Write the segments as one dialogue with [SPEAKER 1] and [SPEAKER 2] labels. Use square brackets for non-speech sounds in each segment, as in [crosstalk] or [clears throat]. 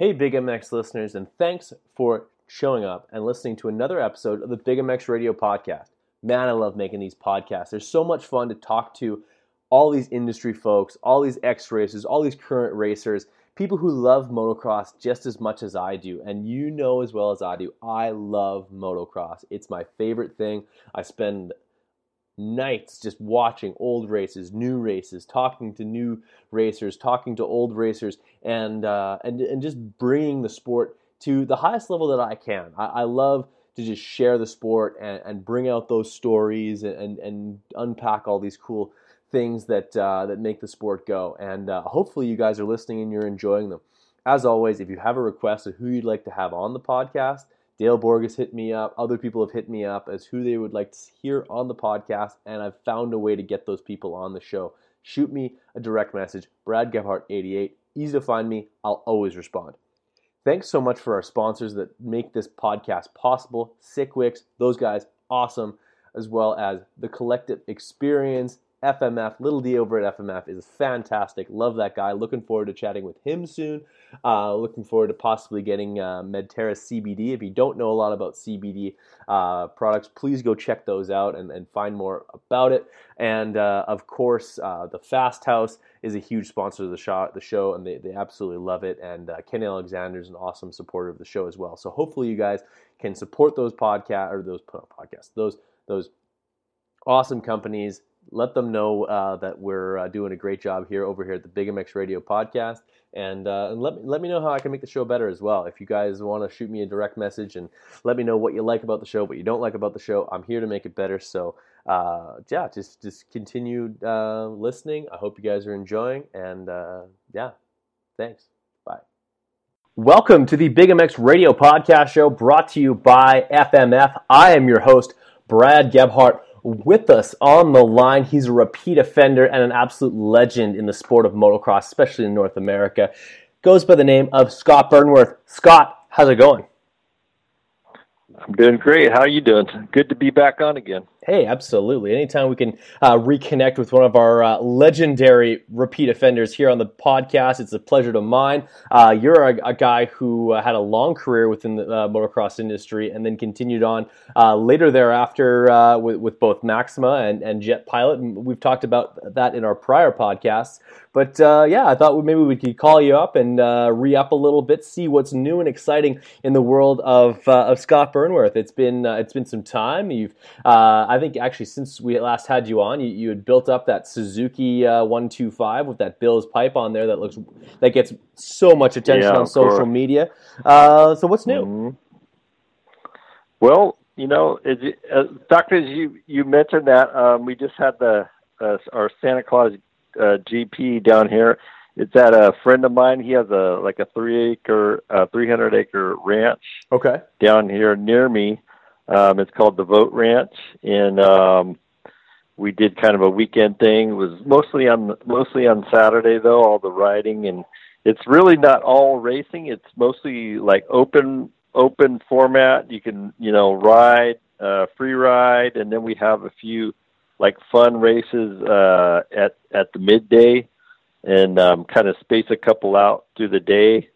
[SPEAKER 1] Hey, Big MX listeners, and thanks for showing up and listening to another episode of the Big MX Radio podcast. Man, I love making these podcasts. They're so much fun to talk to all these industry folks, all these ex racers, all these current racers, people who love motocross just as much as I do. And you know as well as I do, I love motocross. It's my favorite thing. I spend nights just watching old races, new races, talking to new racers, talking to old racers, and uh, and and just bringing the sport to the highest level that I can. I, I love to just share the sport and, and bring out those stories and, and unpack all these cool things that uh, that make the sport go. And uh, hopefully, you guys are listening and you're enjoying them. As always, if you have a request of who you'd like to have on the podcast, Dale Borg has hit me up. Other people have hit me up as who they would like to hear on the podcast, and I've found a way to get those people on the show. Shoot me a direct message, Brad Gebhart88. Easy to find me. I'll always respond. Thanks so much for our sponsors that make this podcast possible. Sickwix, those guys, awesome, as well as the Collective Experience, FMF. Little D over at FMF is fantastic. Love that guy. Looking forward to chatting with him soon. Uh, looking forward to possibly getting uh, Medterra CBD. If you don't know a lot about CBD uh, products, please go check those out and, and find more about it. And uh, of course, uh, the Fast House is a huge sponsor of the show, the show and they, they absolutely love it. And uh, Kenny Alexander is an awesome supporter of the show as well. So hopefully, you guys can support those podcast or those podcasts, those those awesome companies let them know uh, that we're uh, doing a great job here over here at the Big MX Radio podcast, and, uh, and let me let me know how I can make the show better as well. If you guys want to shoot me a direct message and let me know what you like about the show, what you don't like about the show, I'm here to make it better. So uh, yeah, just just continue uh, listening. I hope you guys are enjoying, and uh, yeah, thanks. Bye. Welcome to the Big MX Radio podcast show, brought to you by FMF. I am your host, Brad Gebhart with us on the line. He's a repeat offender and an absolute legend in the sport of motocross, especially in North America. Goes by the name of Scott Burnworth. Scott, how's it going?
[SPEAKER 2] I'm doing great. How are you doing? Good to be back on again.
[SPEAKER 1] Hey, absolutely. Anytime we can uh, reconnect with one of our uh, legendary repeat offenders here on the podcast, it's a pleasure to mine. Uh, you're a, a, guy who uh, had a long career within the uh, motocross industry and then continued on uh, later thereafter with, with both Maxima and, and Jet Pilot. And we've talked about that in our prior podcasts. But yeah, I thought maybe we could call you up and re up a little bit, see what's new and exciting in the world of, of Scott Burnworth. It's been it's been some time. You've I think actually since we last had you on, you, you had built up that Suzuki uh, 125 with that Bill's pipe on there that looks that gets so much attention yeah, on social course. media. Uh, so what's new?
[SPEAKER 2] Mm-hmm. Well, you know, it, uh, Doctor, you you mentioned that um, we just had the uh, our Santa Claus uh, GP down here. It's at a friend of mine. He has a like a three acre, uh, three hundred acre ranch.
[SPEAKER 1] Okay.
[SPEAKER 2] Down here near me, um, it's called the Vote Ranch, and um, we did kind of a weekend thing. It was mostly on mostly on Saturday though, all the riding, and it's really not all racing. It's mostly like open open format. You can you know ride, uh, free ride, and then we have a few like fun races uh, at at the midday, and um, kind of space a couple out through the day.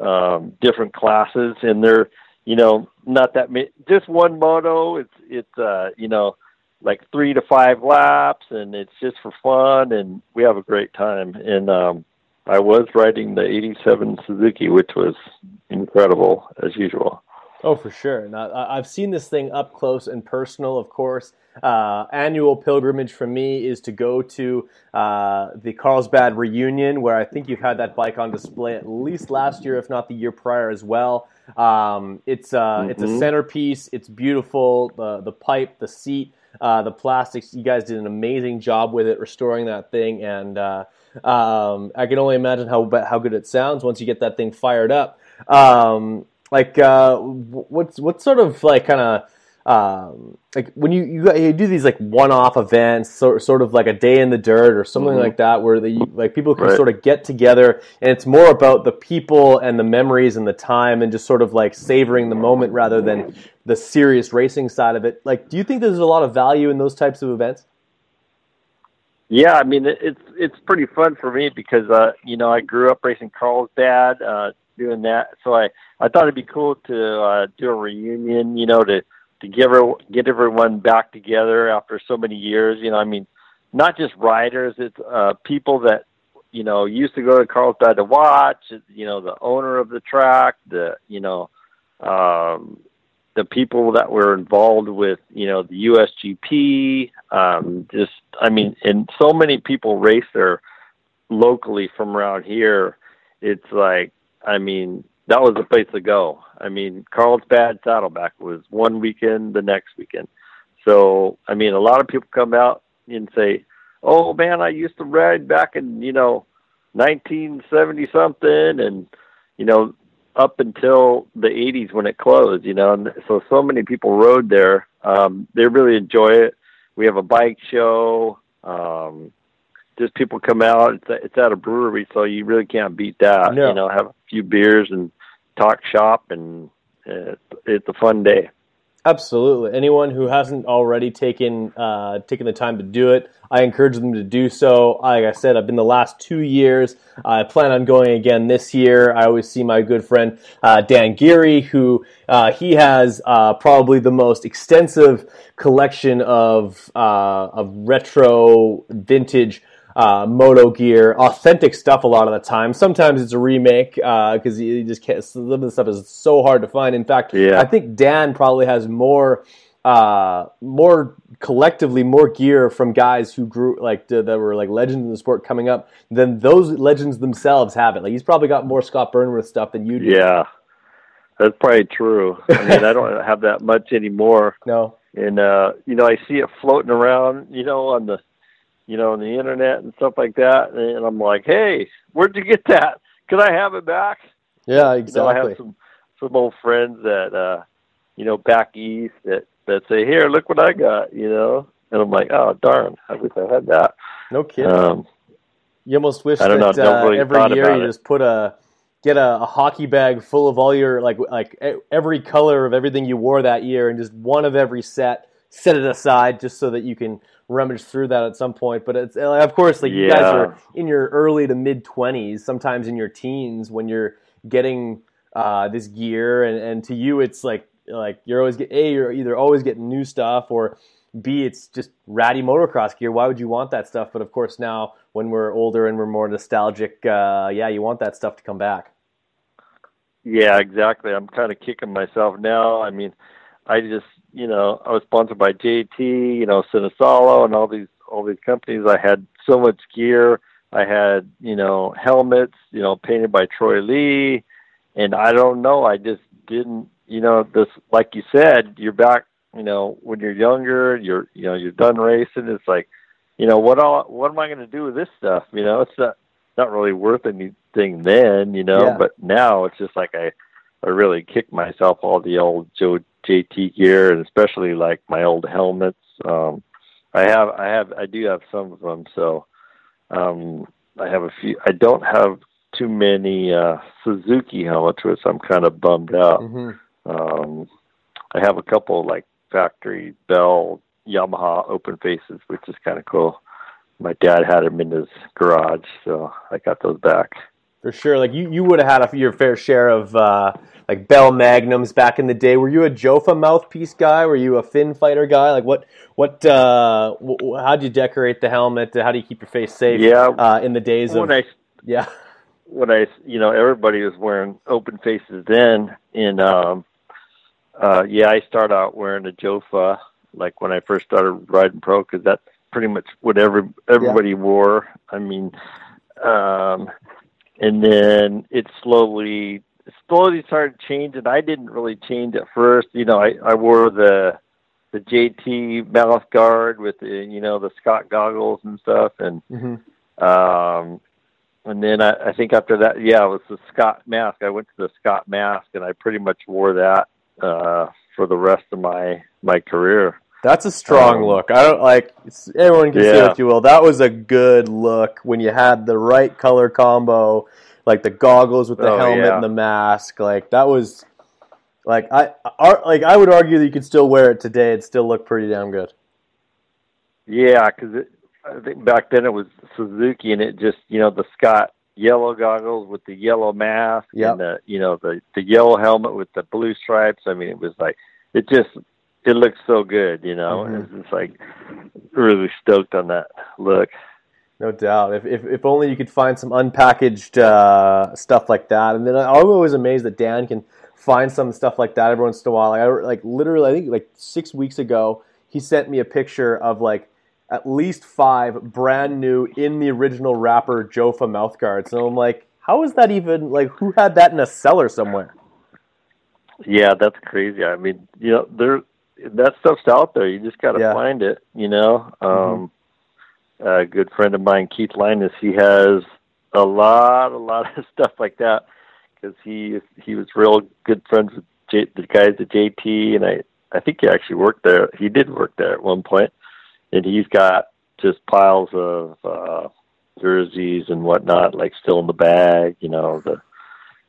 [SPEAKER 2] Um, different classes, and they're you know, not that many, just one moto. It's it's uh, you know, like three to five laps, and it's just for fun, and we have a great time. And um, I was riding the '87 Suzuki, which was incredible as usual.
[SPEAKER 1] Oh, for sure. Now, I've seen this thing up close and personal, of course. Uh, annual pilgrimage for me is to go to uh, the Carlsbad reunion, where I think you've had that bike on display at least last year, if not the year prior as well. Um, it's uh, mm-hmm. it's a mm-hmm. centerpiece. It's beautiful. The the pipe, the seat, uh, the plastics. You guys did an amazing job with it, restoring that thing, and uh, um, I can only imagine how how good it sounds once you get that thing fired up. Um, like, uh, what's what sort of like kind of um, like when you, you, you do these like one-off events, sort sort of like a day in the dirt or something mm-hmm. like that, where the like people can right. sort of get together, and it's more about the people and the memories and the time, and just sort of like savoring the moment rather than the serious racing side of it. Like, do you think there's a lot of value in those types of events?
[SPEAKER 2] Yeah, I mean it's it's pretty fun for me because uh, you know I grew up racing Carlsbad, uh, doing that, so I I thought it'd be cool to uh, do a reunion, you know, to to get get everyone back together after so many years. You know, I mean, not just riders; it's uh, people that you know used to go to Carlsbad to watch. You know, the owner of the track, the you know, um, the people that were involved with you know the USGP. Um, just, I mean, and so many people race there locally from around here. It's like, I mean, that was the place to go. I mean, Carlsbad Saddleback was one weekend, the next weekend. So, I mean, a lot of people come out and say, "Oh man, I used to ride back in you know 1970 something," and you know, up until the 80s when it closed. You know, and so so many people rode there. Um, they really enjoy it. We have a bike show. Um, just people come out. It's, it's at a brewery, so you really can't beat that. No. You know, have a few beers and talk shop, and uh, it's a fun day.
[SPEAKER 1] Absolutely. Anyone who hasn't already taken uh, taken the time to do it, I encourage them to do so. Like I said, I've been the last two years. I plan on going again this year. I always see my good friend uh, Dan Geary, who uh, he has uh, probably the most extensive collection of uh, of retro vintage uh, moto gear, authentic stuff a lot of the time. Sometimes it's a remake because uh, you just can't. Some of the stuff is so hard to find. In fact, yeah. I think Dan probably has more, uh, more collectively more gear from guys who grew like that were like legends in the sport coming up than those legends themselves have it. Like he's probably got more Scott Burnworth stuff than you do.
[SPEAKER 2] Yeah, that's probably true. I mean, I don't [laughs] have that much anymore.
[SPEAKER 1] No.
[SPEAKER 2] And uh, you know, I see it floating around, you know, on the you know, on the internet and stuff like that. And I'm like, hey, where'd you get that? Could I have it back?
[SPEAKER 1] Yeah, exactly.
[SPEAKER 2] You know, I have some some old friends that uh, you know, back east that that say, here, look what I got, you know. And I'm like, oh darn, I wish I had that.
[SPEAKER 1] No kidding. Um, you almost wish that know, uh, really every year you it. just put a get a, a, hockey bag full of all your like like every color of everything you wore that year and just one of every set set it aside just so that you can rummage through that at some point. But it's of course like you guys are in your early to mid twenties, sometimes in your teens when you're getting uh, this gear, and, and to you it's like like you're always get a you're either always getting new stuff or b it's just ratty motocross gear. Why would you want that stuff? But of course now when we're older and we're more nostalgic, uh, yeah, you want that stuff to come back.
[SPEAKER 2] Yeah, exactly. I'm kind of kicking myself now. I mean, I just you know, I was sponsored by JT, you know, Sinisalo and all these all these companies. I had so much gear. I had, you know, helmets, you know, painted by Troy Lee, and I don't know, I just didn't, you know, this like you said, you're back, you know, when you're younger, you're, you know, you're done racing. It's like, you know, what all, what am I going to do with this stuff? You know, it's not not really worth anything then, you know, yeah. but now it's just like I I really kick myself all the old Joe JT gear, and especially like my old helmets. Um, I have, I have, I do have some of them. So um, I have a few. I don't have too many uh, Suzuki helmets, which I'm kind of bummed out. Mm-hmm. Um, I have a couple like factory Bell Yamaha open faces, which is kind of cool. My dad had them in his garage, so I got those back.
[SPEAKER 1] For sure, like you, you would have had a, your fair share of uh, like Bell Magnums back in the day. Were you a Jofa mouthpiece guy? Were you a fin fighter guy? Like what what uh, how do you decorate the helmet? How do you keep your face safe?
[SPEAKER 2] Yeah,
[SPEAKER 1] uh, in the days
[SPEAKER 2] when
[SPEAKER 1] of
[SPEAKER 2] I,
[SPEAKER 1] yeah.
[SPEAKER 2] When I you know everybody was wearing open faces then, and um, uh, yeah, I started out wearing a Jofa like when I first started riding pro because that's pretty much what every everybody yeah. wore. I mean, um, and then it slowly slowly started changing. I didn't really change at first. You know, I I wore the the JT mouth guard with the you know the Scott goggles and stuff, and mm-hmm. um, and then I, I think after that, yeah, it was the Scott mask. I went to the Scott mask, and I pretty much wore that uh, for the rest of my my career.
[SPEAKER 1] That's a strong um, look. I don't like everyone can yeah. say what you will. That was a good look when you had the right color combo, like the goggles with the oh, helmet yeah. and the mask. Like that was like I, I like I would argue that you could still wear it today and still look pretty damn good.
[SPEAKER 2] Yeah, because I think back then it was Suzuki, and it just you know the Scott yellow goggles with the yellow mask yep. and the you know the the yellow helmet with the blue stripes. I mean, it was like it just it looks so good, you know. Mm-hmm. It's just like really stoked on that look.
[SPEAKER 1] No doubt. If, if if only you could find some unpackaged uh, stuff like that. And then I'm always amazed that Dan can find some stuff like that every once in a while. Like I like literally, I think like six weeks ago, he sent me a picture of like at least five brand new in the original wrapper Jofa mouthguards. And I'm like, how is that even like? Who had that in a cellar somewhere?
[SPEAKER 2] Yeah, that's crazy. I mean, you know, there that stuff's out there. You just got to yeah. find it. You know, mm-hmm. um, mm-hmm. a good friend of mine, Keith Linus, he has a lot, a lot of [laughs] stuff like that because he he was real good friends with J, the guys at JT, and I I think he actually worked there. He did work there at one point, and he's got just piles of uh, jerseys and whatnot, like still in the bag. You know, the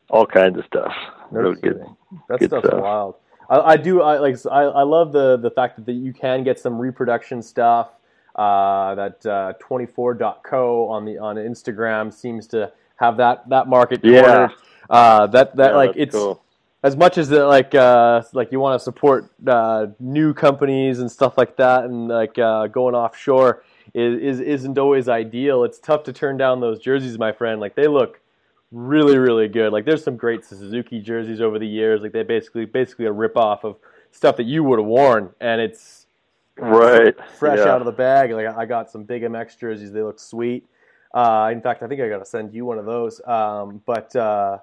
[SPEAKER 2] all kinds of stuff.
[SPEAKER 1] Real good. That good stuff's stuff. wild. I, I do I like I, I love the the fact that, that you can get some reproduction stuff. Uh, that uh, 24.co on the on Instagram seems to have that that market
[SPEAKER 2] cornered.
[SPEAKER 1] Yeah. Uh, that that yeah, like it's cool. as much as that like uh, like you want to support uh, new companies and stuff like that, and like uh, going offshore is, is isn't always ideal. It's tough to turn down those jerseys, my friend. Like they look really really good. Like there's some great Suzuki jerseys over the years. Like they basically basically a rip off of stuff that you would have worn, and it's
[SPEAKER 2] right
[SPEAKER 1] fresh
[SPEAKER 2] yeah.
[SPEAKER 1] out of the bag. Like I got some big MX jerseys. They look sweet. Uh, in fact, I think I got to send you one of those. Um, but uh,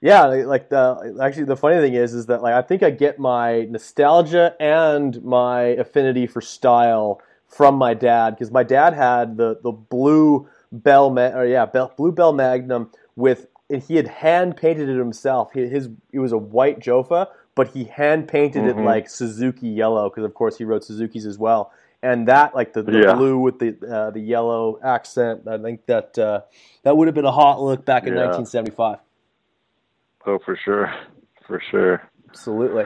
[SPEAKER 1] yeah, like the actually the funny thing is is that like I think I get my nostalgia and my affinity for style from my dad because my dad had the the blue Bell or yeah Bell, blue Bell Magnum with and he had hand painted it himself. His it was a white Jofa, but he hand painted mm-hmm. it like Suzuki yellow because of course he wrote Suzuki's as well. And that like the, the yeah. blue with the uh, the yellow accent, I think that uh, that would have been a hot look back in yeah. 1975.
[SPEAKER 2] Oh, for sure, for sure,
[SPEAKER 1] absolutely.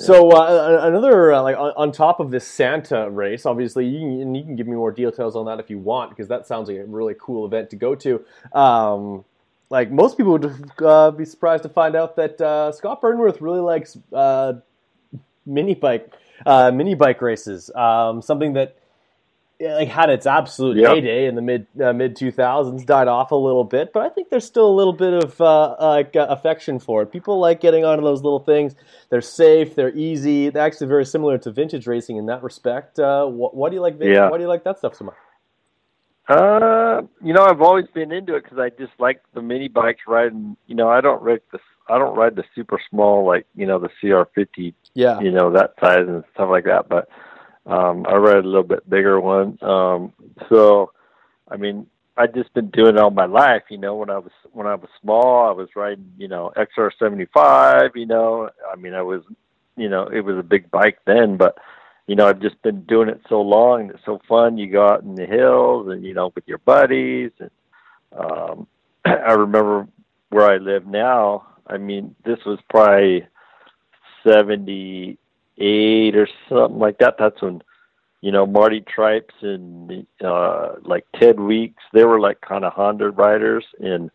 [SPEAKER 1] So uh, another uh, like on, on, top of this Santa race, obviously you can, you can give me more details on that if you want because that sounds like a really cool event to go to. Um, like most people would uh, be surprised to find out that uh, Scott Burnworth really likes uh, mini bike uh, mini bike races. Um, something that like had its absolute yep. heyday in the mid uh, mid two thousands, died off a little bit, but I think there's still a little bit of uh, like affection for it. People like getting onto those little things. They're safe, they're easy. They're actually very similar to vintage racing in that respect. Wh- why do you like vintage? Yeah. Why do you like that stuff so much?
[SPEAKER 2] Uh, you know, I've always been into it because I just like the mini bikes riding. You know, I don't ride the I don't ride the super small like you know the CR50.
[SPEAKER 1] Yeah.
[SPEAKER 2] You know that size and stuff like that, but um, I ride a little bit bigger one. Um, so, I mean, I've just been doing it all my life. You know, when I was when I was small, I was riding you know XR75. You know, I mean, I was you know it was a big bike then, but you know, I've just been doing it so long. It's so fun. You go out in the hills and, you know, with your buddies. And um, [clears throat] I remember where I live now. I mean, this was probably 78 or something like that. That's when, you know, Marty Tripes and uh, like Ted Weeks, they were like kind of Honda riders. And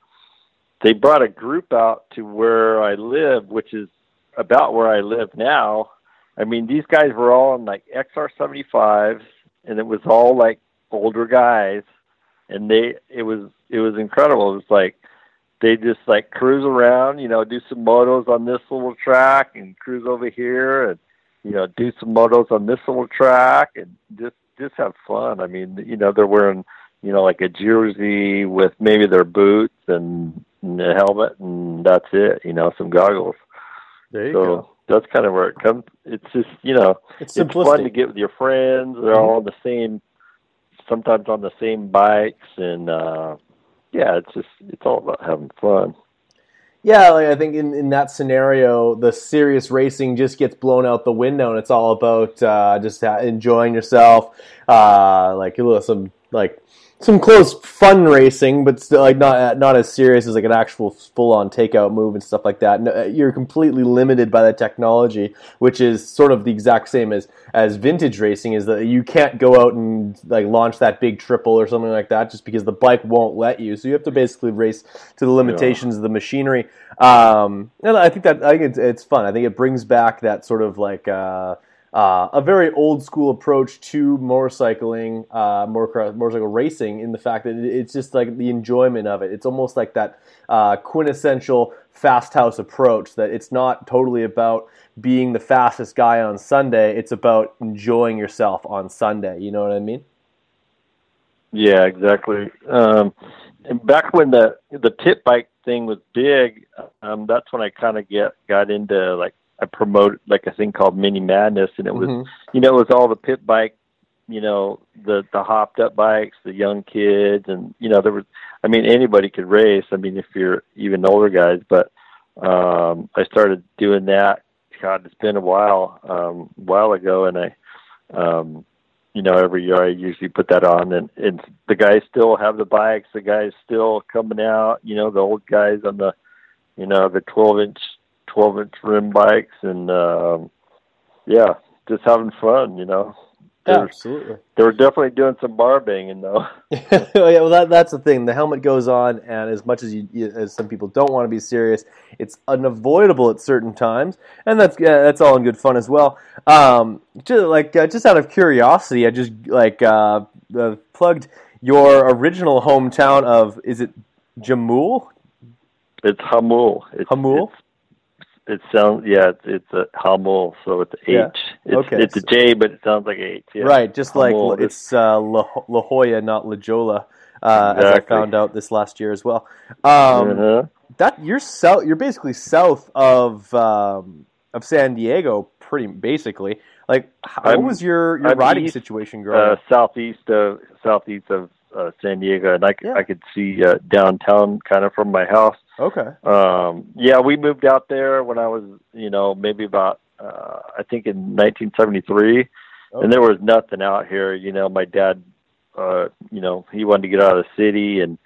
[SPEAKER 2] they brought a group out to where I live, which is about where I live now I mean, these guys were all in like XR75s, and it was all like older guys, and they it was it was incredible. It was like they just like cruise around, you know, do some motos on this little track and cruise over here and you know, do some motos on this little track and just just have fun. I mean, you know, they're wearing, you know, like a jersey with maybe their boots and, and a helmet and that's it, you know, some goggles.
[SPEAKER 1] There you
[SPEAKER 2] so
[SPEAKER 1] go.
[SPEAKER 2] that's kind of where it comes. It's just, you know,
[SPEAKER 1] It's
[SPEAKER 2] it's fun to get with your friends. They're all on the same, sometimes on the same bikes, and uh yeah, it's just it's all about having fun.
[SPEAKER 1] Yeah, like I think in, in that scenario, the serious racing just gets blown out the window, and it's all about uh, just enjoying yourself, uh, like some like some close fun racing, but still like not not as serious as like an actual full on takeout move and stuff like that. No, you're completely limited by the technology, which is sort of the exact same as as vintage racing. Is that you can't go out and like launch that big triple or something like that just because the bike won't let you. So you have to basically race to the limitations of the machinery. Um, and I think that I think it's, it's fun. I think it brings back that sort of like. Uh, uh, a very old school approach to motorcycling, uh, motor, motorcycle racing, in the fact that it's just like the enjoyment of it. It's almost like that uh, quintessential fast house approach. That it's not totally about being the fastest guy on Sunday. It's about enjoying yourself on Sunday. You know what I mean?
[SPEAKER 2] Yeah, exactly. Um, back when the the tip bike thing was big, um, that's when I kind of get got into like I promoted like a thing called Mini Madness, and it was
[SPEAKER 1] Mhm.
[SPEAKER 2] you know it was all the pit bike, you know the the hopped up bikes, the young kids, and you know there was I mean anybody could race. I mean if you're even older guys, but um, I started doing that. God, it's been a while, um, a while ago, and I. Um, you know, every year I usually put that on, and, and the guys still have the bikes. The guys still coming out. You know, the old guys on the, you know, the twelve inch, twelve inch rim bikes, and um, yeah, just having fun. You know, They were-
[SPEAKER 1] Absolutely.
[SPEAKER 2] they were definitely doing some bar banging though. [laughs]
[SPEAKER 1] yeah, well, that, that's the thing. The helmet goes on, and as much as you, as some people don't want to be serious, it's unavoidable at certain times, and that's that's all in good fun as well. Um, just like uh, just out of curiosity, I just like uh, uh, plugged your original hometown of is it Jamul?
[SPEAKER 2] It's Hamul. It's,
[SPEAKER 1] Hamul?
[SPEAKER 2] It's, it sounds yeah. It's, it's a Hamul, so it's H.
[SPEAKER 1] Yeah.
[SPEAKER 2] It's,
[SPEAKER 1] Okay,
[SPEAKER 2] It's a J, but it sounds like H. Yeah.
[SPEAKER 1] Right, just like
[SPEAKER 2] Hamul.
[SPEAKER 1] it's uh, La, La Jolla, not La Jolla, uh, as I found out this last year as well. Um,
[SPEAKER 2] uh-huh.
[SPEAKER 1] that you're south you're basically south of um, of San Diego pretty basically like how, what
[SPEAKER 2] I'm-
[SPEAKER 1] was your your
[SPEAKER 2] I'm
[SPEAKER 1] riding
[SPEAKER 2] east,
[SPEAKER 1] situation growing
[SPEAKER 2] uh, southeast of southeast of uh, San Diego, and I,
[SPEAKER 1] Yeah.
[SPEAKER 2] I could see uh, downtown kind of from my house.
[SPEAKER 1] Okay
[SPEAKER 2] Um, yeah, we moved out there when I was, you know, maybe about uh, I think in 1973,
[SPEAKER 1] Okay.
[SPEAKER 2] and there was nothing out here. You know, my dad, uh, you know, he wanted to get out of the city, and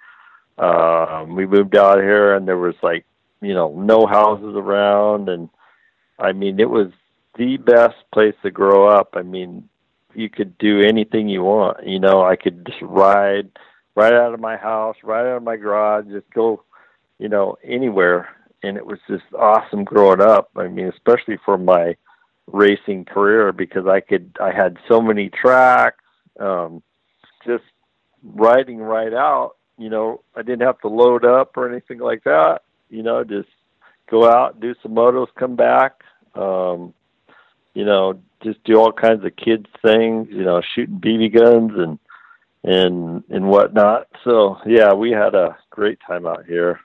[SPEAKER 2] um, we moved out here, and there was like, you know, no houses around, and I mean, it was the best place to grow up. I mean, you could do anything you want. You know, I could just ride right out of my house, right out of my garage, just go, you know, anywhere. And it was just awesome growing up. I mean, especially for my racing career because I could, I had so many tracks, um, just riding right out. You know, I didn't have to load up or anything like that. You know, just go out, do some motos, come back. Um, you know, just do all kinds of kids things, you know, shooting BB guns and and and whatnot. So yeah, we had a great time out here.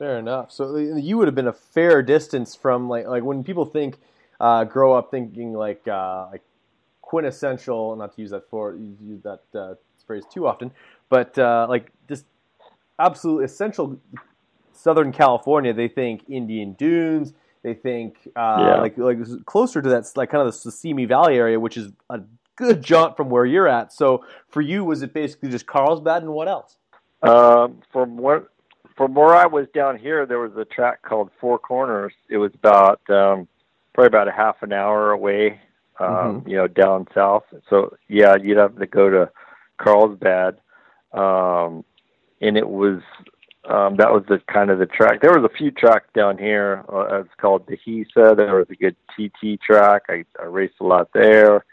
[SPEAKER 1] Fair enough so you would have been a fair distance from like like when people think uh, grow up thinking like uh, like quintessential not to use that for use that uh, phrase too often but uh, like just absolute essential Southern California, they think Indian Dunes. They think uh,
[SPEAKER 2] Yeah.
[SPEAKER 1] like like closer to that, like kind of the Simi Valley area, which is a good jaunt from where you're at. So for you, was it basically just Carlsbad and what else?
[SPEAKER 2] Um, from where from where I was down here, there was a track called Four Corners. It was about um, probably about a half an hour away, um, you know, down south. So yeah, you'd have to go to Carlsbad, um, and it was um, that was the kind of the track. There was a few tracks down here. Uh, it's called Dehesa. There was a good TT track. I, I raced a lot there.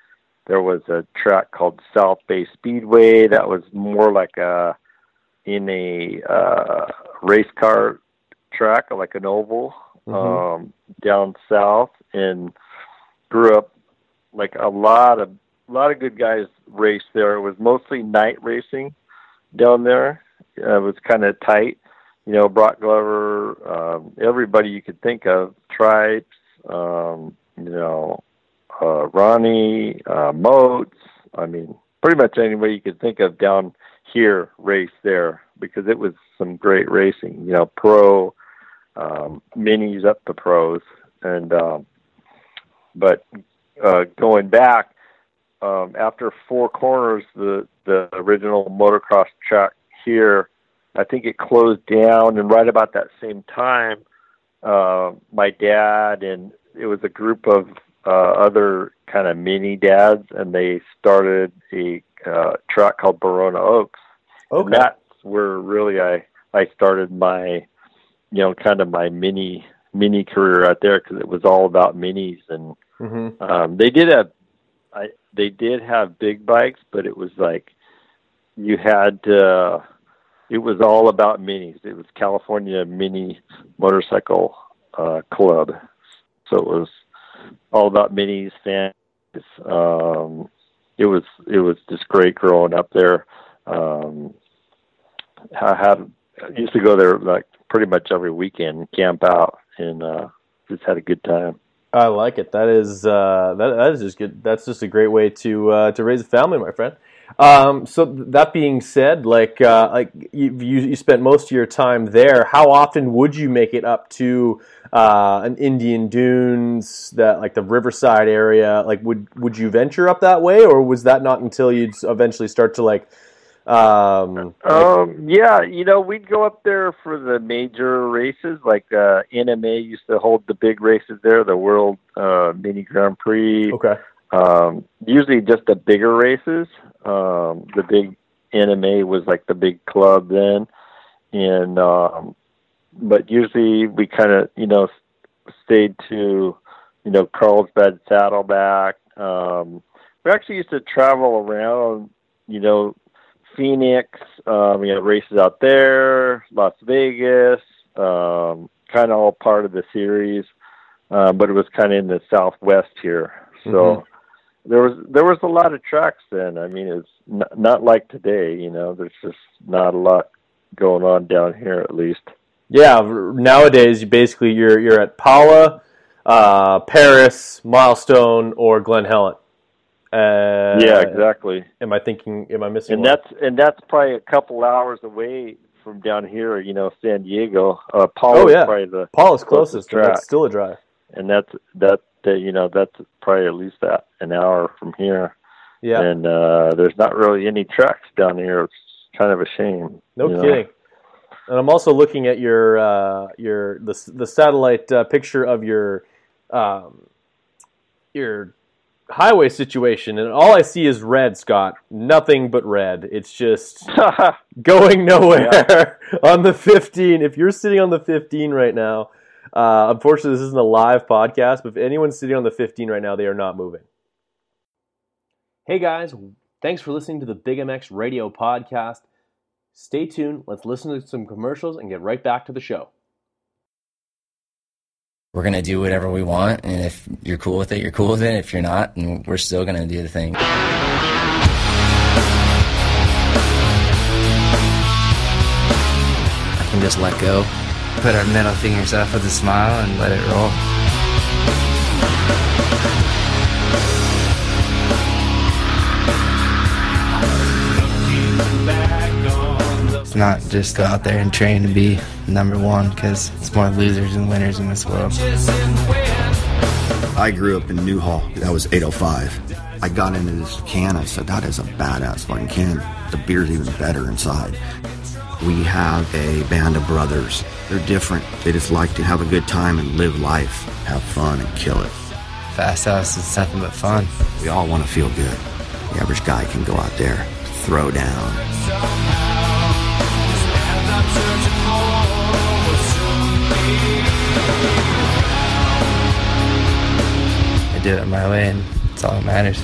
[SPEAKER 2] There was a track called South Bay Speedway that was more like a in a uh, race car track, like an oval,
[SPEAKER 1] Mhm.
[SPEAKER 2] um, down south, and grew up like a lot of a lot of good guys raced there. It was mostly night racing down there. Uh, it was kind of tight, you know. Brock Glover, um, everybody you could think of, Tripes, um, you know, uh, Ronnie, uh, Moats. I mean, pretty much anybody you could think of down here race there because it was some great racing. You know, pro um, minis up to pros, and um, but uh, going back um, after Four Corners, the the original motocross track here, I think it closed down, and right about that same time, uh, my dad and it was a group of uh, other kind of mini dads, and they started a uh, track called Barona Oaks. And
[SPEAKER 1] Okay.
[SPEAKER 2] that's where really I I started my you know kind of my mini mini career out there because it was all about minis and
[SPEAKER 1] hmm
[SPEAKER 2] um they did have I they did have big bikes but it was like you had uh it was all about minis. It was California Mini Motorcycle uh Club. So it was all about minis, fans. Um it was it was just great growing up there. Um I had I used to go there like pretty much every weekend camp out and uh just had a good time.
[SPEAKER 1] I like it. That is uh, that that is just good. That's just a great way to uh, to raise a family, my friend. Um, so that being said, like uh, like you, you spent most of your time there. How often would you make it up to uh, an Indian Dunes, that like the Riverside area? Like, would would you venture up that way, or was that not until you'd eventually start to like? Um, like-
[SPEAKER 2] Um, yeah, you know, we'd go up there for the major races. Like uh, NMA used to hold the big races there, the World uh, Mini Grand Prix.
[SPEAKER 1] okay.
[SPEAKER 2] Um, usually just the bigger races. Um, the big NMA was like the big club then, and um, but usually we kind of you know stayed to you know Carlsbad Saddleback. Um, we actually used to travel around, you know, Phoenix. Um, we had races out there, Las Vegas, um, kind of all part of the series, uh, but it was kind of in the Southwest here. So
[SPEAKER 1] Mhm.
[SPEAKER 2] There was there was a lot of tracks then. I mean, it's not, not like today. You know, there's just not a lot going on down here, at least.
[SPEAKER 1] Yeah, nowadays you basically you're you're at Pala, uh, Perris, Milestone, or Glen Helen. Uh,
[SPEAKER 2] yeah, exactly.
[SPEAKER 1] Am I thinking? Am I missing?
[SPEAKER 2] and
[SPEAKER 1] one?
[SPEAKER 2] that's and that's probably a couple hours away from down here. You know, San Diego. Uh, Paul
[SPEAKER 1] Oh, yeah.
[SPEAKER 2] probably the
[SPEAKER 1] Pala's
[SPEAKER 2] closest
[SPEAKER 1] closest.
[SPEAKER 2] track.
[SPEAKER 1] still a drive.
[SPEAKER 2] and that's that. Uh, you know, that's probably at least that an hour from here.
[SPEAKER 1] Yeah,
[SPEAKER 2] And uh, there's not really any tracks down here. It's kind of a shame.
[SPEAKER 1] no
[SPEAKER 2] you know.
[SPEAKER 1] kidding. And I'm also looking at your uh, your the the satellite uh, picture of your um, your highway situation, and all I see is red, Scott. Nothing but red. It's just [laughs] going nowhere [laughs] on the 15. If you're sitting on the 15 right now, uh, unfortunately, this isn't a live podcast, but if anyone's sitting on the 15 right now, they are not moving. Hey guys, thanks for listening to the Big MX Radio Podcast. Stay tuned. Let's listen to some commercials and get right back to the show.
[SPEAKER 3] we're gonna do whatever we want, and if you're cool with it, you're cool with it. If you're not, and we're still gonna do the thing.
[SPEAKER 4] I can just let go, put our middle fingers up with a smile, and let it roll. It's not just go out there and train to be number one, because it's more losers and winners in this world.
[SPEAKER 5] I grew up in Newhall. That was 805. I got into this can. I said, that is a badass fucking can. The beer's even better inside. We have a band of brothers. They're different. They just like to have a good time and live life, have fun and kill it.
[SPEAKER 4] Fast House is nothing but fun.
[SPEAKER 5] We all want to feel good. The average guy can go out there, throw down.
[SPEAKER 4] I did it my way, and it's all that matters.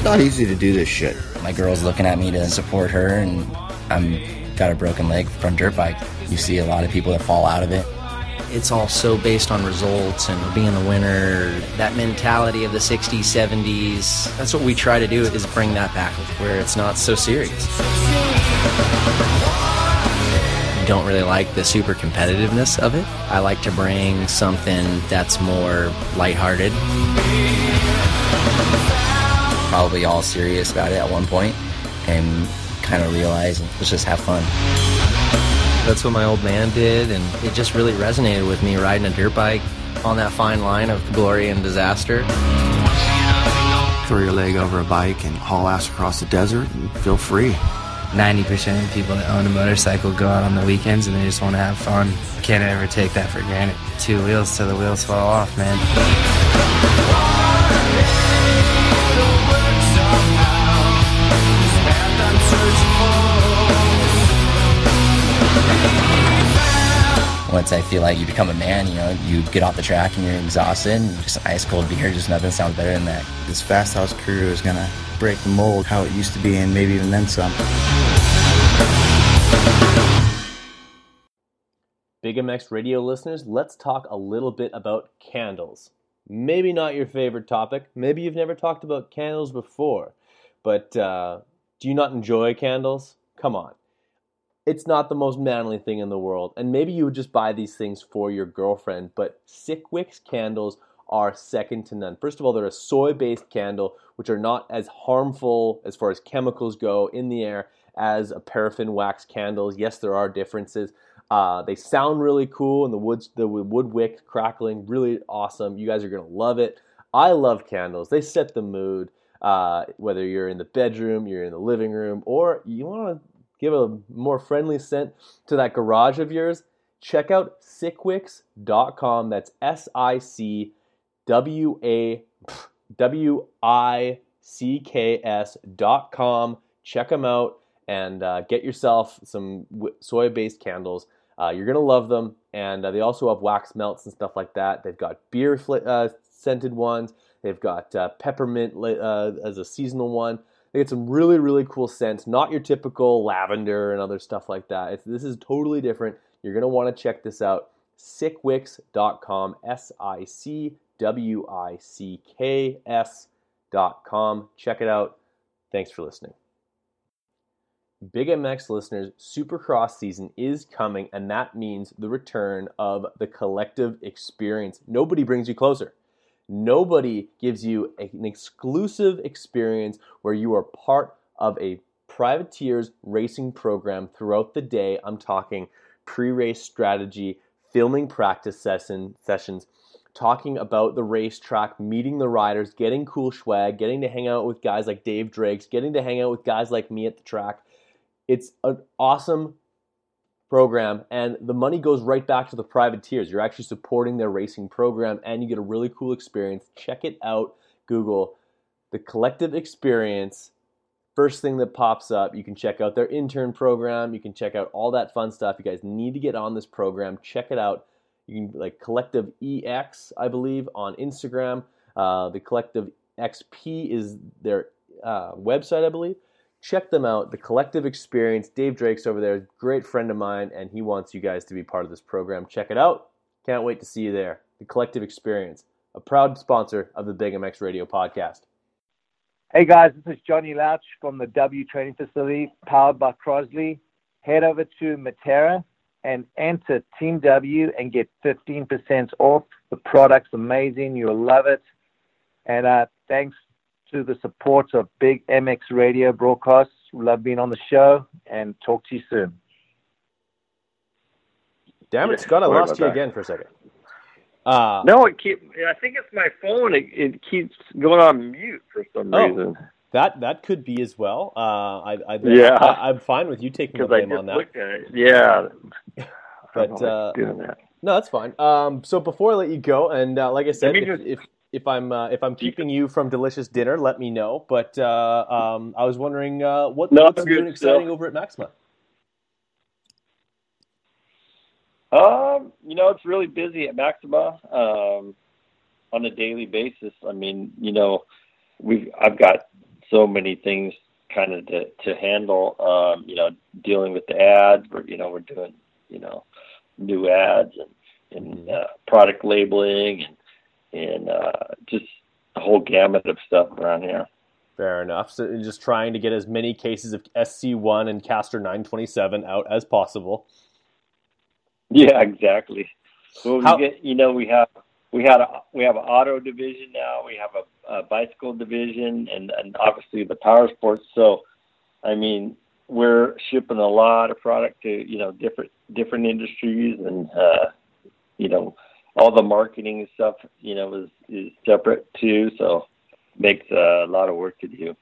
[SPEAKER 5] It's not easy to do this shit.
[SPEAKER 3] My girl's looking at me to support her, and I'm got a broken leg from dirt bike. You see a lot of people that fall out of it.
[SPEAKER 6] It's all so based on results and being the winner. That mentality of the 60s, 70s. That's what we try to do is bring that back where it's not so serious. I don't really like the super competitiveness of it. I like to bring something that's more lighthearted.
[SPEAKER 3] Probably all serious about it at one point, and kind of realize let's just have fun.
[SPEAKER 6] That's what my old man did, and it just really resonated with me riding a dirt bike on that fine line of glory and disaster.
[SPEAKER 5] Throw your leg over a bike and haul ass across the desert and feel free.
[SPEAKER 4] 90% of people that own a motorcycle go out on the weekends and they just want to have fun. Can't ever take that for granted. Two wheels till the wheels fall off, man.
[SPEAKER 3] Once I feel like you become a man, you know, you get off the track and you're exhausted, and just ice cold beer, just nothing sounds better than that.
[SPEAKER 7] This fast house crew is gonna break the mold how it used to be and maybe even then some.
[SPEAKER 1] Big MX radio listeners, let's talk a little bit about candles. Maybe not your favorite topic. Maybe you've never talked about candles before. But uh, do you not enjoy candles? Come on. It's not the most manly thing in the world. And maybe you would just buy these things for your girlfriend. But Sickwix candles are second to none. First of all, they're a soy based candle, which are not as harmful as far as chemicals go in the air as a paraffin wax candles. Yes, there are differences. Uh, they sound really cool, and the wood the wood wick crackling really awesome. You guys are gonna love it. I love candles. They set the mood. Uh, whether you're in the bedroom, you're in the living room, or you want to give a more friendly scent to that garage of yours, check out sickwix.com. That's S I C W A W I C K S dot com. Check them out and uh, get yourself some soy based candles. Uh, you're going to love them. And uh, they also have wax melts and stuff like that. They've got beer fl- uh, scented ones. They've got uh, peppermint uh, as a seasonal one. They get some really, really cool scents. Not your typical lavender and other stuff like that. It's, this is totally different. You're going to want to check this out. Sickwix.com. S I C W I C K S.com. Check it out. Thanks for listening. Big MX listeners, Supercross season is coming, and that means the return of the collective experience. Nobody brings you closer. Nobody gives you an exclusive experience where you are part of a privateers racing program throughout the day. I'm talking pre race strategy, filming practice session, sessions, talking about the racetrack, meeting the riders, getting cool swag, getting to hang out with guys like Dave Drakes, getting to hang out with guys like me at the track it's an awesome program, and the money goes right back to the privateers. You're actually supporting their racing program, and you get a really cool experience. Check it out. Google the collective experience. First thing that pops up, you can check out their intern program. You can check out all that fun stuff. You guys need to get on this program. Check it out. You can like Collective EX, I believe, on Instagram. Uh, the Collective XP is their uh, website, I believe check them out. The Collective Experience. Dave Drake's over there, great friend of mine, and he wants you guys to be part of this program. Check it out. Can't wait to see you there. The Collective Experience, a proud sponsor of the Big MX Radio podcast.
[SPEAKER 8] Hey guys, this is Johnny Louch from the W Training Facility, powered by Crosley. Head over to Medterra and enter Team W and get 15% off. The product's amazing. You'll love it. And uh, thanks to the support of Big MX Radio broadcasts. Love being on the show and talk to you soon.
[SPEAKER 1] Damn it, Scott! I lost you that. again for a second.
[SPEAKER 2] Uh, no, it keep. I think it's my phone. It, it keeps going on mute for some oh, reason.
[SPEAKER 1] That that could be as well. Uh, I, I
[SPEAKER 2] yeah,
[SPEAKER 1] I, am fine with you taking the blame on that.
[SPEAKER 2] Yeah,
[SPEAKER 1] but [laughs] uh, that. no, that's fine. Um, so before I let you go, and uh, like I said, if, just, if, if I'm uh, if I'm keeping you from delicious dinner, let me know. But uh, um, I was wondering uh, what, no, what's exciting over at Maxima.
[SPEAKER 2] Um, you know, it's really busy at Maxima um, on a daily basis. I mean, you know, we've I've got so many things kind of to to handle. Um, you know, dealing with the ads. We're you know we're doing you know new ads and and uh, product labeling and and uh, just a whole gamut of stuff around here.
[SPEAKER 1] Fair enough. So just trying to get as many cases of SC1 and Castor 927 out as possible.
[SPEAKER 2] Yeah, exactly. Well,
[SPEAKER 1] How-
[SPEAKER 2] we get you know we have we had a we have an auto division now. We have a, a bicycle division, and and obviously the power sports. So, I mean, we're shipping a lot of product to you know different different industries, and uh, you know all the marketing stuff you know is is separate too. So, makes a lot of work to do.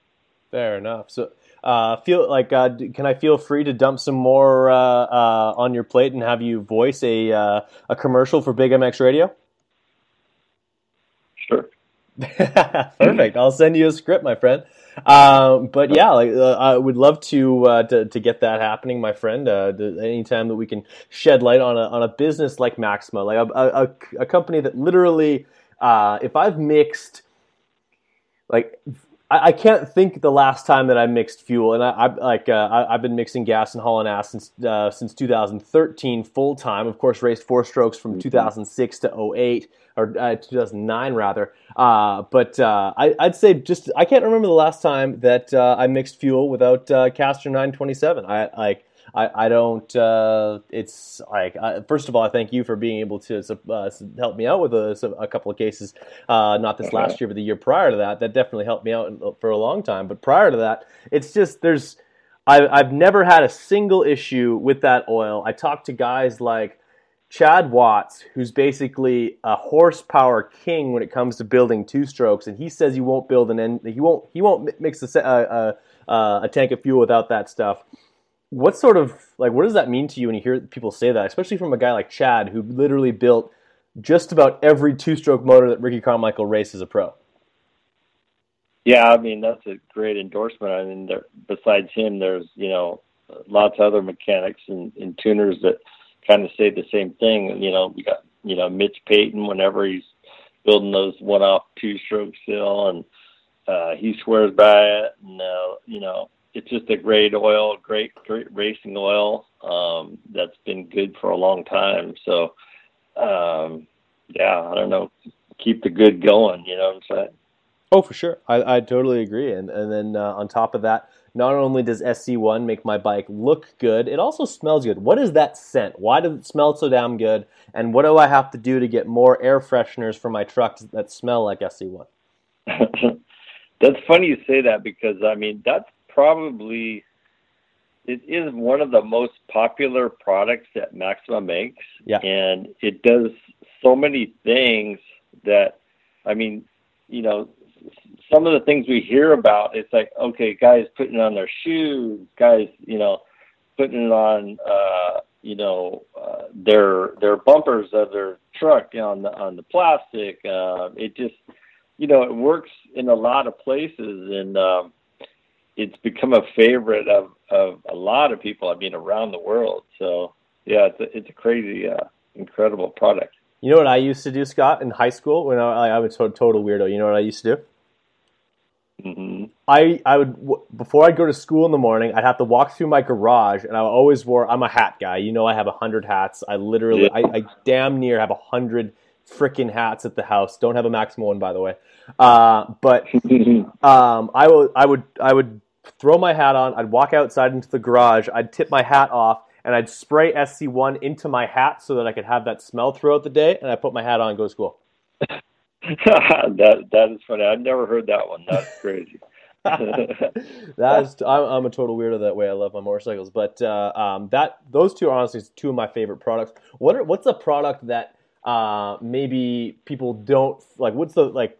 [SPEAKER 1] Fair enough. So, uh, feel like uh, can I feel free to dump some more uh, uh, on your plate and have you voice a uh, a commercial for Big MX Radio?
[SPEAKER 2] Sure. [laughs]
[SPEAKER 1] Perfect. I'll send you a script, my friend. Um, but yeah, like uh, I would love to, uh, to to get that happening, my friend. Uh, th- anytime that we can shed light on a on a business like Maxima, like a a, a company that literally, uh, if I've mixed, like. I, I can't think the last time that I mixed fuel, and I, I like uh, I, I've been mixing gas and hauling ass since uh, since 2013 full time. Of course, raced four strokes from 2006 to 08 or uh, 2009 rather. Uh, but uh, I, I'd say just I can't remember the last time that uh, I mixed fuel without uh, Castor 927. I like. I, I don't. Uh, it's like I, first of all, I thank you for being able to uh, help me out with a, a couple of cases. Uh, not this last year, but the year prior to that. That definitely helped me out for a long time. But prior to that, it's just there's. I, I've never had a single issue with that oil. I talked to guys like Chad Watts, who's basically a horsepower king when it comes to building two strokes, and he says he won't build an en- he won't he won't mix a, uh, uh, uh, a tank of fuel without that stuff. What sort of like what does that mean to you when you hear people say that, especially from a guy like Chad who literally built just about every two-stroke motor that Ricky Carmichael raced as a pro?
[SPEAKER 2] Yeah, I mean that's a great endorsement. I mean, there, besides him, there's you know lots of other mechanics and, and tuners that kind of say the same thing. You know, we got you know Mitch Payton whenever he's building those one-off two-stroke still, and uh, he swears by it. And uh, you know, it's just a great oil, great great racing oil um, that's been good for a long time. So, um, yeah, I don't know, keep the good going. You know what I'm saying?
[SPEAKER 1] Oh, for sure. I, I totally agree. And and then uh, on top of that, not only does SC1 make my bike look good, it also smells good. What is that scent? Why does it smell so damn good? And what do I have to do to get more air fresheners for my trucks that smell like SC1? [laughs]
[SPEAKER 2] that's funny you say that because I mean that's probably it is one of the most popular products that Maxima makes.
[SPEAKER 1] Yeah.
[SPEAKER 2] And it does so many things that I mean, you know, some of the things we hear about, it's like, okay, guys putting it on their shoes, guys, you know, putting it on uh, you know, uh, their their bumpers of their truck on the on the plastic. Uh, it just you know, it works in a lot of places, and um, it's become a favorite of of a lot of people. I mean, around the world. So yeah, it's a, it's a crazy, uh, incredible product.
[SPEAKER 1] You know what I used to do, Scott, in high school when I, I was a total weirdo. You know what I used to do?
[SPEAKER 2] hmm
[SPEAKER 1] I I would w- before I'd go to school in the morning, I'd have to walk through my garage, and I always wore. I'm a hat guy. You know, I have a hundred hats. I literally,
[SPEAKER 2] Yeah.
[SPEAKER 1] I, I damn near have a hundred freaking hats at the house. Don't have a Maxima one, by the way. Uh, but [laughs] um, I would I would I would throw my hat on. I'd walk outside into the garage. I'd tip my hat off, and I'd spray SC1 into my hat so that I could have that smell throughout the day. And I put my hat on and go to school. [laughs]
[SPEAKER 2] that that is funny. I've never heard that one. That's crazy. [laughs] [laughs]
[SPEAKER 1] that is, I'm, I'm a total weirdo that way. I love my motorcycles, but uh, um, that those two are honestly two of my favorite products. What are, what's a product that uh, maybe people don't like? What's the like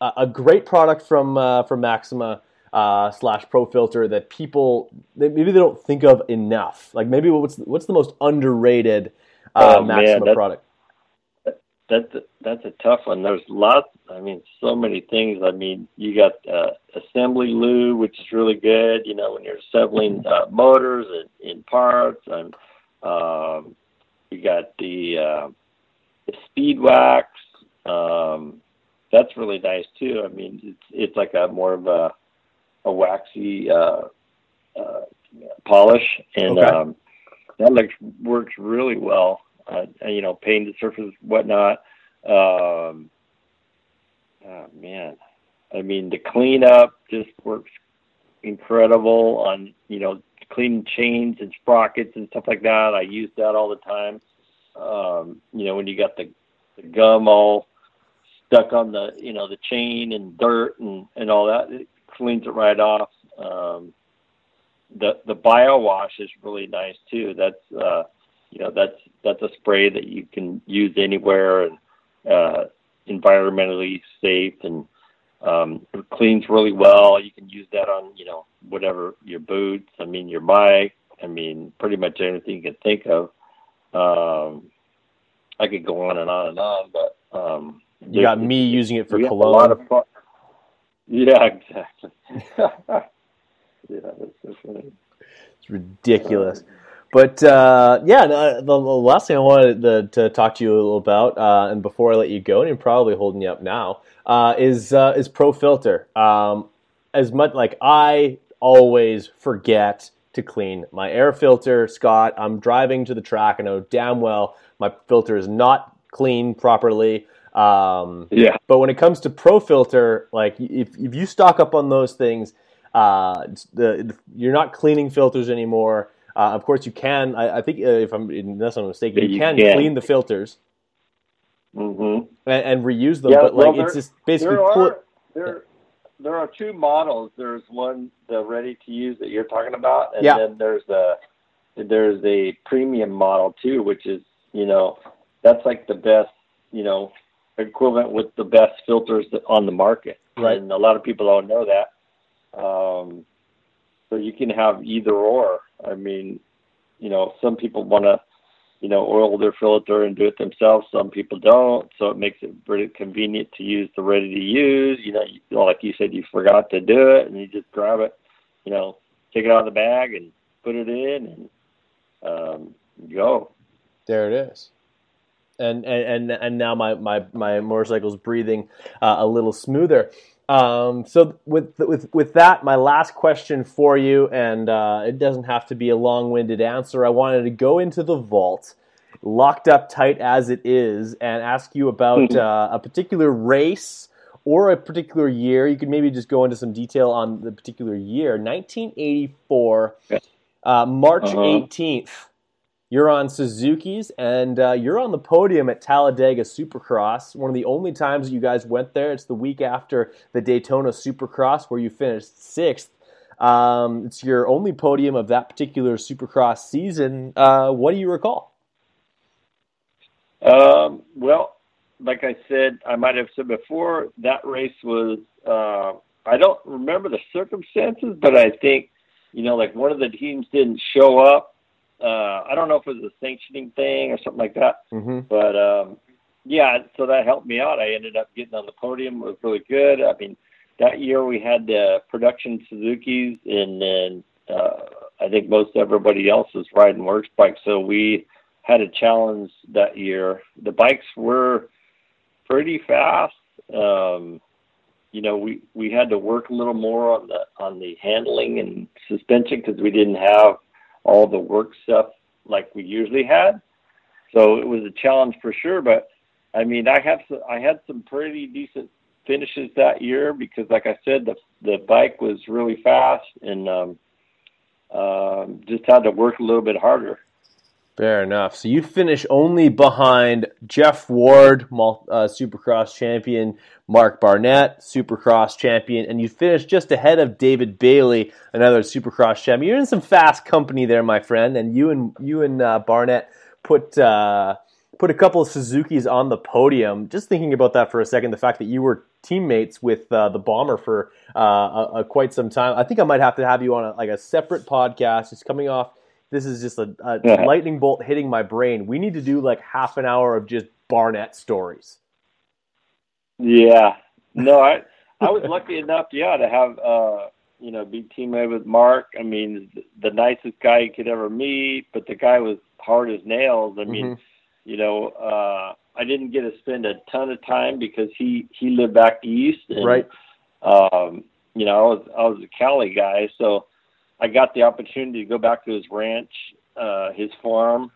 [SPEAKER 1] a, a great product from uh, from Maxima uh, slash Pro Filter that people they, maybe they don't think of enough? Like maybe what's what's the most underrated uh,
[SPEAKER 2] Oh, man,
[SPEAKER 1] Maxima
[SPEAKER 2] that-
[SPEAKER 1] product?
[SPEAKER 2] that's a, that's a tough one. There's lots. I mean, so many things. I mean, you got uh, assembly lube, which is really good. You know, when you're assembling [laughs] uh, motors and in parts, and um, you got the uh, the speed wax. Um, that's really nice too. I mean, it's it's like a more of a a waxy uh, uh, polish, and
[SPEAKER 1] Okay.
[SPEAKER 2] um, that looks works really well. Uh, you know, painted surface, whatnot. Um, oh man, I mean, the cleanup just works incredible on you know cleaning chains and sprockets and stuff like that. I use that all the time. Um, you know, when you got the, the gum all stuck on the you know the chain and dirt and and all that, it cleans it right off. Um, the the bio wash is really nice too. That's uh, you know that's that's a spray that you can use anywhere and uh, environmentally safe and um, it cleans really well. You can use that on you know whatever your boots. I mean your mic. I mean pretty much anything you can think of. Um, I could go on and on and on, but um,
[SPEAKER 1] You got me using it for
[SPEAKER 2] we have a
[SPEAKER 1] cologne.
[SPEAKER 2] Lot of fun. Yeah, exactly. [laughs] [laughs] yeah, that's so funny.
[SPEAKER 1] It's ridiculous. But uh, yeah, the, the last thing I wanted to, to talk to you a little about, uh, and before I let you go, and I'm probably holding you up now, uh, is uh, is Pro Filter. Um, as much like I always forget to clean my air filter, Scott. I'm driving to the track. I know damn well my filter is not clean properly. Um,
[SPEAKER 2] Yeah.
[SPEAKER 1] But when it comes to Pro Filter, like if if you stock up on those things, uh, the, you're not cleaning filters anymore. Uh, of course, you can. I, I think uh, if I'm unless I'm mistaken, you,
[SPEAKER 2] you
[SPEAKER 1] can,
[SPEAKER 2] can.
[SPEAKER 1] clean the filters
[SPEAKER 2] Mm-hmm.
[SPEAKER 1] and, and reuse them.
[SPEAKER 2] Yeah,
[SPEAKER 1] but like
[SPEAKER 2] well,
[SPEAKER 1] it's
[SPEAKER 2] there-
[SPEAKER 1] just basically
[SPEAKER 2] there are,
[SPEAKER 1] it.
[SPEAKER 2] there there are two models. There's one the ready to use that you're talking about, and
[SPEAKER 1] Yeah.
[SPEAKER 2] then there's a there's a premium model too, which is you know that's like the best you know equivalent with the best filters on the market.
[SPEAKER 1] Right.
[SPEAKER 2] And a lot of people don't know that. Um, so you can have either or. I mean, you know, some people want to, you know, oil their filter and do it themselves. Some people don't. So it makes it pretty convenient to use the ready to use. You know, you like you said, you forgot to do it and you just grab it, you know, take it out of the bag and put it in and um, go.
[SPEAKER 1] There it is. And and and, now my, my, my motorcycle's breathing uh, a little smoother. Um, so with with with that, my last question for you, and uh, it doesn't have to be a long-winded answer. I wanted to go into the vault, locked up tight as it is, and ask you about uh, a particular race or a particular year. You could maybe just go into some detail on the particular year, 1984, uh, March
[SPEAKER 2] Uh-huh.
[SPEAKER 1] 18th. You're on Suzuki's, and uh, you're on the podium at Talladega Supercross. One of the only times you guys went there. It's the week after the Daytona Supercross, where you finished sixth. Um, it's your only podium of that particular Supercross season. Uh, what do you recall?
[SPEAKER 2] Um, well, like I said, I might have said before, that race was, uh, I don't remember the circumstances, but I think, you know, like one of the teams didn't show up. Uh, I don't know if it was a sanctioning thing or something like that,
[SPEAKER 1] Mm-hmm.
[SPEAKER 2] but, um, yeah, so that helped me out. I ended up getting on the podium. It was really good. I mean, that year we had the production Suzuki's and then, uh, I think most everybody else was riding works bikes. So we had a challenge that year. The bikes were pretty fast. Um, you know, we, we had to work a little more on the, on the handling and suspension because we didn't have all the work stuff like we usually had. So it was a challenge for sure, but I mean, I have some, I had some pretty decent finishes that year because, like I said, the the bike was really fast and um, um, just had to work a little bit harder.
[SPEAKER 1] Fair enough. So you finish only behind Jeff Ward, uh, Supercross champion, Mark Barnett, Supercross champion, and you finish just ahead of David Bailey, another Supercross champion. You're in some fast company there, my friend, and you and you and uh, Barnett put uh, put a couple of Suzuki's on the podium. Just thinking about that for a second, the fact that you were teammates with uh, the Bomber for uh, a, a quite some time. I think I might have to have you on a, like a separate podcast. Just coming off this is just a, a
[SPEAKER 2] Yeah.
[SPEAKER 1] lightning bolt hitting my brain. We need to do like half an hour of just Barnett stories.
[SPEAKER 2] Yeah. No, I [laughs] I was lucky enough, yeah, to have uh you know, be teammate with Mark. I mean, the nicest guy you could ever meet, but the guy was hard as nails. I mean,
[SPEAKER 1] Mhm.
[SPEAKER 2] you know, uh I didn't get to spend a ton of time because he he lived back east and
[SPEAKER 1] Right.
[SPEAKER 2] um you know, I was I was a Cali guy, so I got the opportunity to go back to his ranch, uh, his farm,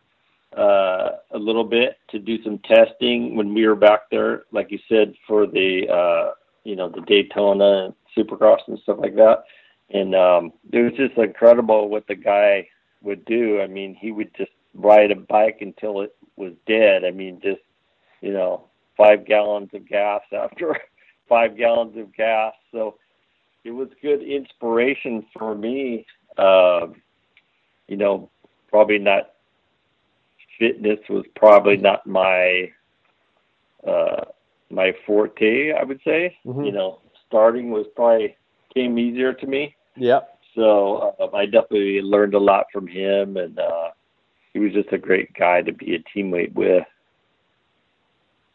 [SPEAKER 2] uh, a little bit to do some testing when we were back there, like you said, for the uh, you know the Daytona Supercross and stuff like that. And um, it was just incredible what the guy would do. I mean, he would just ride a bike until it was dead. I mean, just you know, five gallons of gas after [laughs] five gallons of gas. So it was good inspiration for me. Uh, you know, probably not fitness was probably not my uh, my forte. I would say.
[SPEAKER 1] Mhm.
[SPEAKER 2] You know, starting was probably came easier to me.
[SPEAKER 1] Yeah.
[SPEAKER 2] So uh, I definitely learned a lot from him, and uh, he was just a great guy to be a teammate with.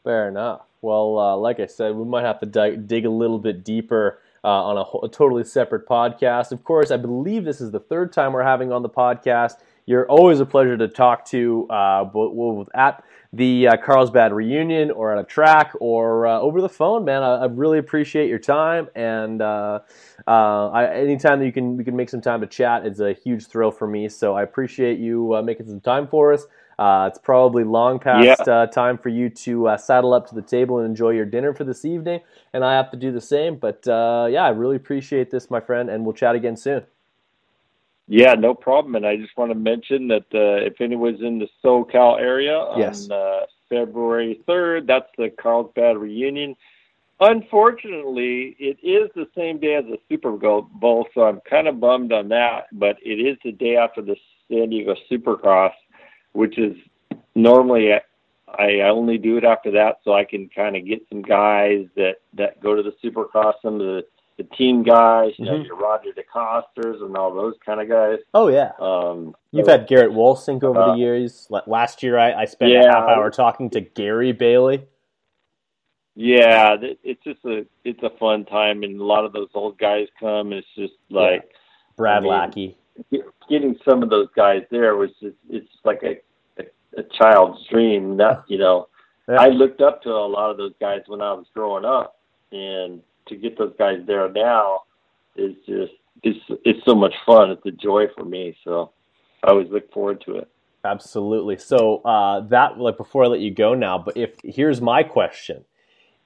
[SPEAKER 1] Fair enough. Well, uh, like I said, we might have to dig, dig a little bit deeper uh, on a, a totally separate podcast. Of course, I believe this is the third time we're having on the podcast. You're always a pleasure to talk to, uh, both at the uh, Carlsbad reunion or at a track or uh, over the phone, man. I, I really appreciate your time, and uh, uh, I, anytime that you can we can make some time to chat, it's a huge thrill for me. So I appreciate you uh, making some time for us. Uh, it's probably long past
[SPEAKER 2] Yeah.
[SPEAKER 1] uh, time for you to uh, saddle up to the table and enjoy your dinner for this evening, and I have to do the same. But uh, yeah, I really appreciate this, my friend, and we'll chat again soon.
[SPEAKER 2] Yeah, no problem. And I just want to mention that uh, if anyone's in the SoCal area
[SPEAKER 1] Yes.
[SPEAKER 2] on uh, February 3rd, that's the Carlsbad reunion. Unfortunately, it is the same day as the Super Bowl, so I'm kind of bummed on that. But it is the day after the San Diego Supercross, which is normally I I only do it after that, so I can kind of get some guys that that go to the Supercross, some of the the team guys, you know,
[SPEAKER 1] Mhm.
[SPEAKER 2] your Roger DeCosters and all those kind of guys.
[SPEAKER 1] Oh yeah,
[SPEAKER 2] Um,
[SPEAKER 1] you've
[SPEAKER 2] so-
[SPEAKER 1] had Gerrit Wolsink over
[SPEAKER 2] Uh,
[SPEAKER 1] the years. Last year, I, I spent a
[SPEAKER 2] Yeah.
[SPEAKER 1] half hour talking to Gary Bailey.
[SPEAKER 2] Yeah, it's just a it's a fun time, and a lot of those old guys come. And it's just like
[SPEAKER 1] Brad
[SPEAKER 2] I mean,
[SPEAKER 1] Lackey.
[SPEAKER 2] getting some of those guys there was just it's like a a, child's dream. That [laughs] you know,
[SPEAKER 1] Yeah.
[SPEAKER 2] I looked up to a lot of those guys when I was growing up, and to get those guys there now is just it's it's so much fun. It's a joy for me. So I always look forward to it.
[SPEAKER 1] Absolutely. So uh, that like before I let you go now, but if here's my question: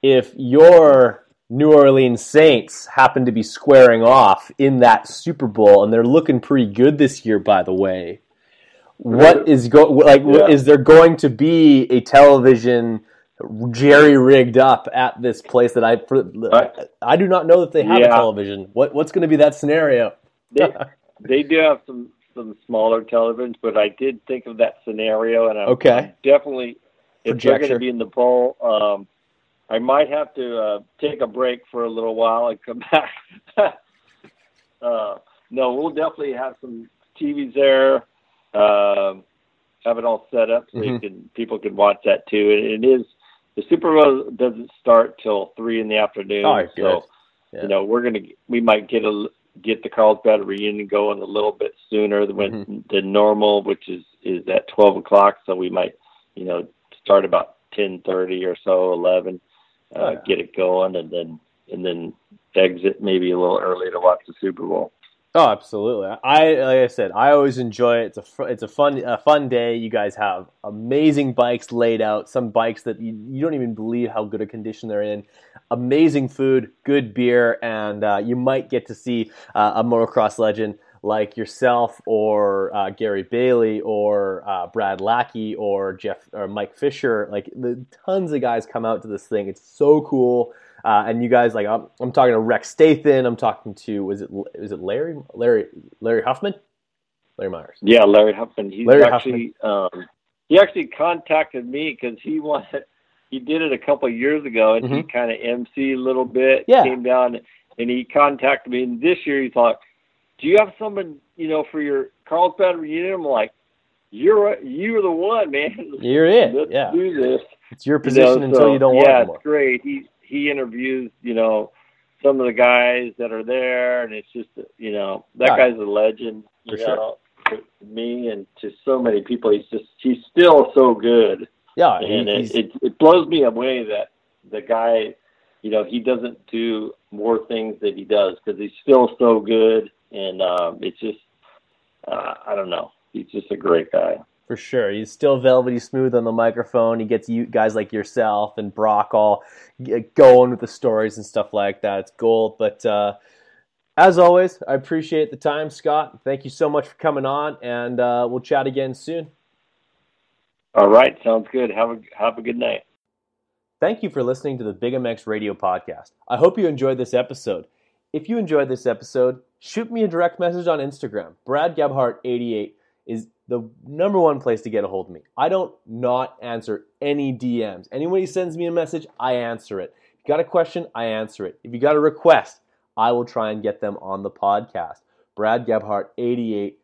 [SPEAKER 1] If your New Orleans Saints happen to be squaring off in that Super Bowl, and they're looking pretty good this year, by the way, what is go like?
[SPEAKER 2] Yeah.
[SPEAKER 1] Is there going to be a television jerry rigged up at this place that I for, I do not know that they have a television? What what's going to be that scenario?
[SPEAKER 2] they [laughs] they do have some some smaller televisions, but I did think of that scenario, and I'm,
[SPEAKER 1] Okay.
[SPEAKER 2] I'm definitely if they're going to be in the bowl, um, I might have to uh, take a break for a little while and come [laughs] back. uh, no, we'll definitely have some TVs there. Um, have it all set up so you
[SPEAKER 1] Mhm.
[SPEAKER 2] can people can watch that too. And it is the Super Bowl doesn't start till three in the afternoon.
[SPEAKER 1] Right,
[SPEAKER 2] so.
[SPEAKER 1] Yeah.
[SPEAKER 2] you know we're gonna we might get a get the Carlsbad reunion going a little bit sooner than
[SPEAKER 1] Mm-hmm.
[SPEAKER 2] than normal, which is is at twelve o'clock. So we might you know start about ten thirty or so, eleven, uh,
[SPEAKER 1] Oh, yeah.
[SPEAKER 2] get it going, and then and then exit maybe a little early to watch the Super Bowl.
[SPEAKER 1] Oh, absolutely. I like I said, I always enjoy it. It's a fr- it's a fun a fun day. You guys have amazing bikes laid out. Some bikes that you, you don't even believe how good a condition they're in. Amazing food, good beer, and uh, you might get to see uh, a motocross legend like yourself or uh, Gary Bailey or uh, Brad Lackey or Jeff or Mike Fisher. Like the tons of guys come out to this thing. It's so cool. Uh, and you guys like I'm, I'm talking to Rex Staten. I'm talking to was it is it Larry Larry Larry Huffman, Larry Myers.
[SPEAKER 2] Yeah, Larry Huffman. He's
[SPEAKER 1] Larry
[SPEAKER 2] actually um, he actually contacted me because he [laughs] wanted he did it a couple of years ago and he
[SPEAKER 1] Mhm.
[SPEAKER 2] kind of MC a little bit.
[SPEAKER 1] Yeah.
[SPEAKER 2] Came down and he contacted me. And this year he thought, "Do you have someone you know for your Carlsbad reunion?" I'm like, "You're you're the one, man.
[SPEAKER 1] You're it.
[SPEAKER 2] Let's
[SPEAKER 1] Yeah,
[SPEAKER 2] do this."
[SPEAKER 1] it's your
[SPEAKER 2] You
[SPEAKER 1] position
[SPEAKER 2] know,
[SPEAKER 1] until
[SPEAKER 2] so,
[SPEAKER 1] you don't
[SPEAKER 2] yeah,
[SPEAKER 1] want it
[SPEAKER 2] it's great. He he interviews, you know, some of the guys that are there, and it's just, you know, that
[SPEAKER 1] Yeah.
[SPEAKER 2] guy's a legend. You
[SPEAKER 1] For sure.
[SPEAKER 2] know, to me and to so many people, he's just he's still so good,
[SPEAKER 1] Yeah, he-
[SPEAKER 2] and it, it it blows me away that the guy, you know, he doesn't do more things that he does because he's still so good, and um, it's just uh, I don't know. He's just a great guy.
[SPEAKER 1] For sure, he's still velvety smooth on the microphone. He gets you guys like yourself and Brock all going with the stories and stuff like that. It's gold. But uh, as always, I appreciate the time, Scott. Thank you so much for coming on, and uh, we'll chat again soon.
[SPEAKER 2] All right, sounds good. Have a have a good night.
[SPEAKER 1] Thank you for listening to the Big MX Radio Podcast. I hope you enjoyed this episode. If you enjoyed this episode, shoot me a direct message on Instagram. Brad Gebhart88 is the number one place to get a hold of me. I don't not answer any DMs. Anybody sends me a message, I answer it. If you got a question, I answer it. If you got a request, I will try and get them on the podcast. Brad Gebhart88.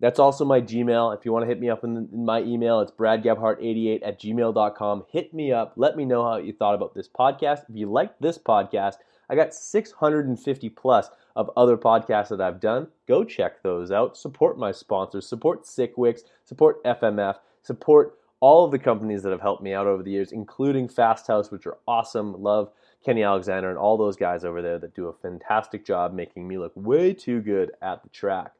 [SPEAKER 1] That's also my Gmail. If you want to hit me up in, the, in my email, it's bradgebhart88 at gmail.com. Hit me up. Let me know how you thought about this podcast. If you liked this podcast, I got 650 plus of other podcasts that I've done. Go check those out. Support my sponsors. Support SickWicks. Support FMF. Support all of the companies that have helped me out over the years, including Fast House, which are awesome. Love Kenny Alexander and all those guys over there that do a fantastic job making me look way too good at the track.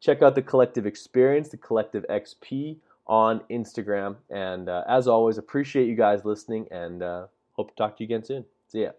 [SPEAKER 1] Check out the Collective Experience, the Collective XP on Instagram. And uh, as always, appreciate you guys listening and uh, hope to talk to you again soon. See ya.